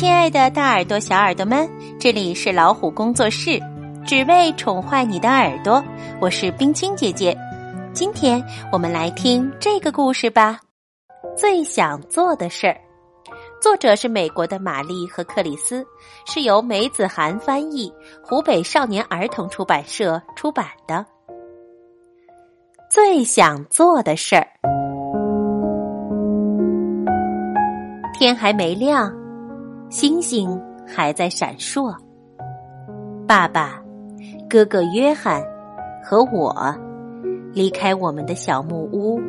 亲爱的，大耳朵、小耳朵们，这里是老虎工作室，只为宠坏你的耳朵。我是冰清姐姐，今天我们来听这个故事吧。最想做的事儿，作者是美国的玛丽和克里斯，是由梅子涵翻译，湖北少年儿童出版社出版的。最想做的事儿，天还没亮。星星还在闪烁。爸爸、哥哥约翰和我离开我们的小木屋，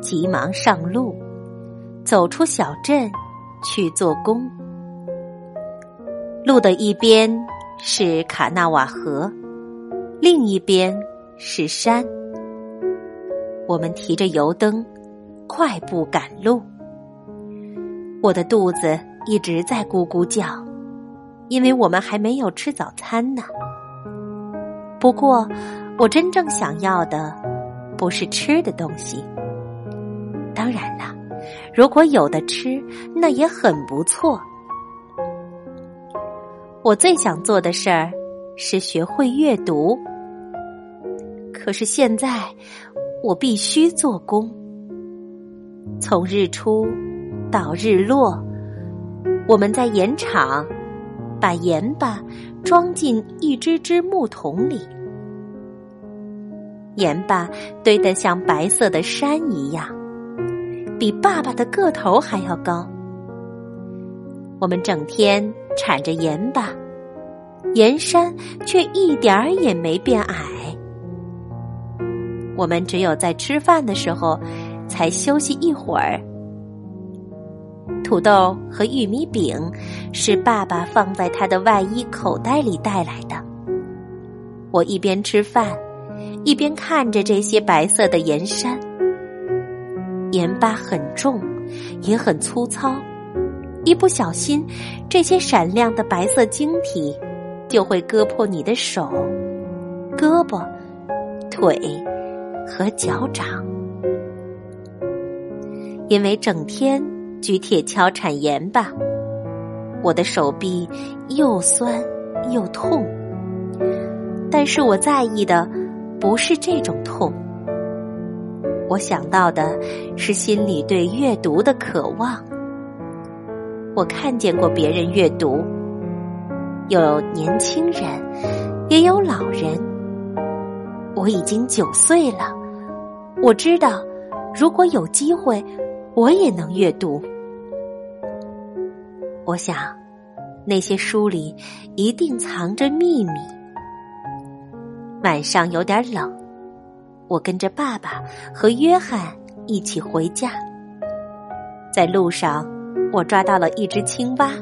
急忙上路，走出小镇去做工。路的一边是卡纳瓦河，另一边是山。我们提着油灯，快步赶路。我的肚子。一直在咕咕叫，因为我们还没有吃早餐呢。不过，我真正想要的不是吃的东西。当然了，如果有的吃，那也很不错。我最想做的事儿是学会阅读，可是现在我必须做工，从日出到日落。我们在盐场把盐巴装进一只只木桶里，盐巴堆得像白色的山一样，比爸爸的个头还要高。我们整天铲着盐巴，盐山却一点儿也没变矮。我们只有在吃饭的时候才休息一会儿。土豆和玉米饼是爸爸放在他的外衣口袋里带来的。我一边吃饭，一边看着这些白色的盐山。盐巴很重，也很粗糙，一不小心，这些闪亮的白色晶体就会割破你的手、胳膊、腿和脚掌，因为整天。举铁锹铲盐吧，我的手臂又酸又痛。但是我在意的不是这种痛，我想到的是心里对阅读的渴望。我看见过别人阅读，有年轻人，也有老人。我已经九岁了，我知道，如果有机会。我也能阅读。我想，那些书里一定藏着秘密。晚上有点冷，我跟着爸爸和约翰一起回家。在路上，我抓到了一只青蛙，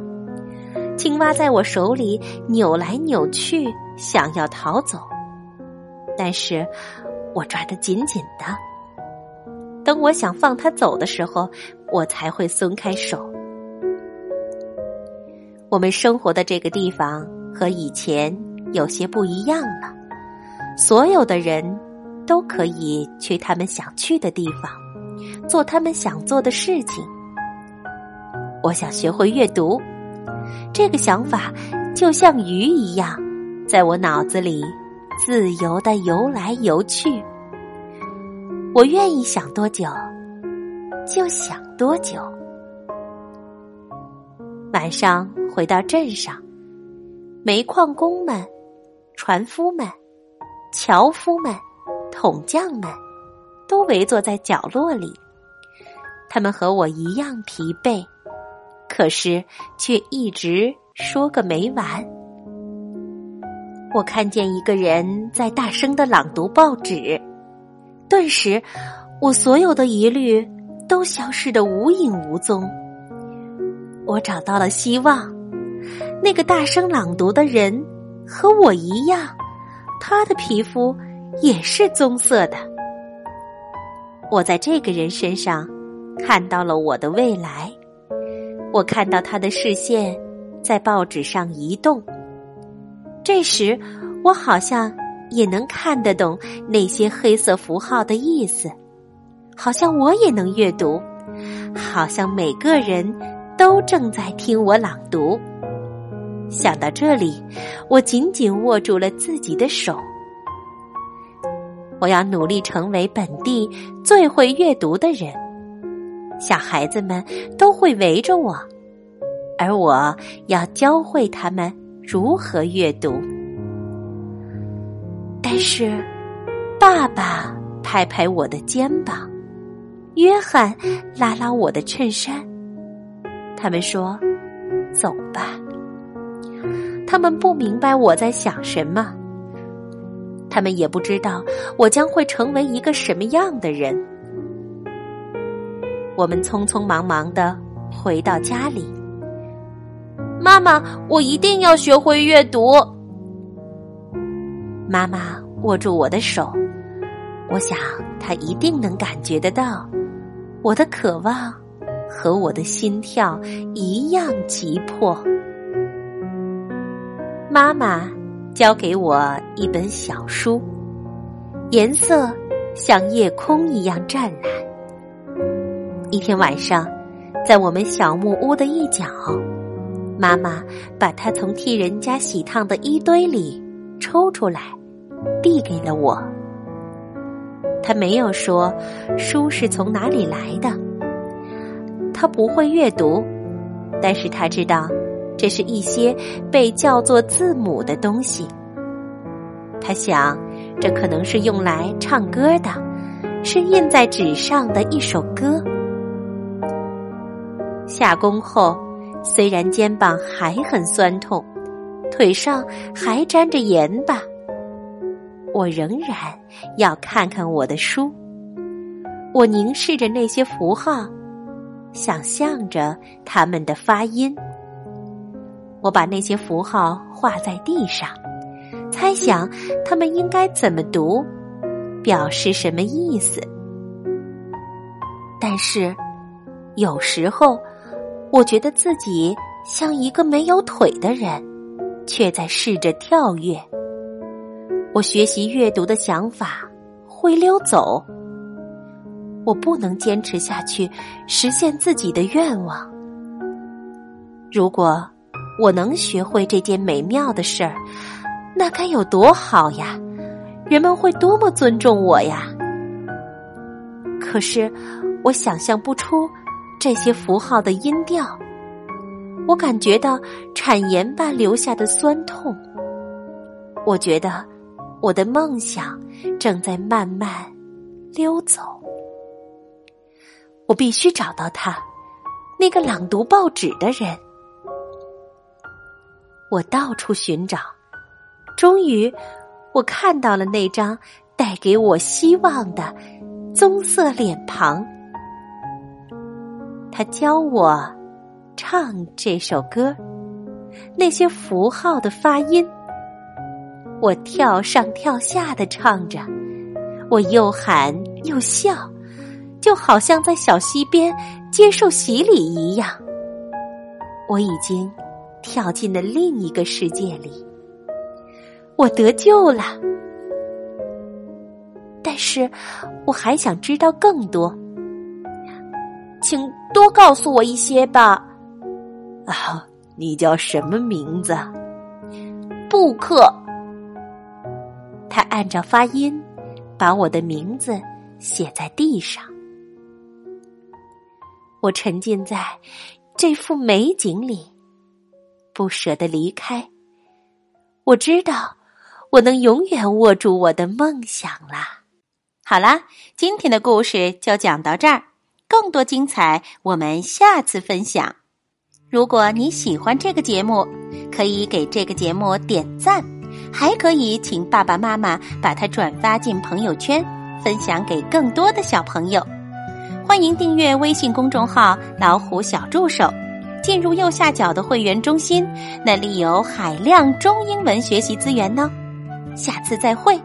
青蛙在我手里扭来扭去，想要逃走，但是我抓得紧紧的。等我想放他走的时候，我才会松开手。我们生活的这个地方和以前有些不一样了。所有的人都可以去他们想去的地方，做他们想做的事情。我想学会阅读，这个想法就像鱼一样，在我脑子里自由的游来游去。我愿意想多久，就想多久。晚上回到镇上，煤矿工们、船夫们、樵夫们、桶匠们，都围坐在角落里。他们和我一样疲惫，可是却一直说个没完。我看见一个人在大声的朗读报纸。顿时，我所有的疑虑都消失的无影无踪。我找到了希望，那个大声朗读的人和我一样，他的皮肤也是棕色的。我在这个人身上看到了我的未来。我看到他的视线在报纸上移动。这时，我好像。也能看得懂那些黑色符号的意思，好像我也能阅读，好像每个人都正在听我朗读。想到这里，我紧紧握住了自己的手。我要努力成为本地最会阅读的人，小孩子们都会围着我，而我要教会他们如何阅读。但是，爸爸拍拍我的肩膀，约翰拉拉我的衬衫，他们说：“走吧。”他们不明白我在想什么。他们也不知道我将会成为一个什么样的人。我们匆匆忙忙的回到家里。妈妈，我一定要学会阅读。妈妈握住我的手，我想她一定能感觉得到，我的渴望和我的心跳一样急迫。妈妈。交给我一本小书，颜色像夜空一样湛蓝。一天晚上，在我们小木屋的一角，妈妈把它从替人家洗烫的衣堆里抽出来，递给了我。他没有说书是从哪里来的，他不会阅读，但是他知道。这是一些被叫做字母的东西。他想，这可能是用来唱歌的，是印在纸上的一首歌。下工后，虽然肩膀还很酸痛，腿上还沾着盐巴，我仍然要看看我的书。我凝视着那些符号，想象着他们的发音。我把那些符号画在地上，猜想他们应该怎么读，表示什么意思。但是，有时候我觉得自己像一个没有腿的人，却在试着跳跃。我学习阅读的想法会溜走，我不能坚持下去，实现自己的愿望。如果。我能学会这件美妙的事儿，那该有多好呀！人们会多么尊重我呀！可是，我想象不出这些符号的音调。我感觉到产盐巴留下的酸痛。我觉得我的梦想正在慢慢溜走。我必须找到他，那个朗读报纸的人。我到处寻找，终于，我看到了那张带给我希望的棕色脸庞。他教我唱这首歌，那些符号的发音，我跳上跳下的唱着，我又喊又笑，就好像在小溪边接受洗礼一样。我已经。跳进了另一个世界里，我得救了。但是我还想知道更多，请多告诉我一些吧。啊，你叫什么名字？布克。他按照发音把我的名字写在地上。我沉浸在这幅美景里。不舍得离开，我知道我能永远握住我的梦想啦。好啦，今天的故事就讲到这儿，更多精彩我们下次分享。如果你喜欢这个节目，可以给这个节目点赞，还可以请爸爸妈妈把它转发进朋友圈，分享给更多的小朋友。欢迎订阅微信公众号“老虎小助手”。进入右下角的会员中心，那里有海量中英文学习资源呢。下次再会。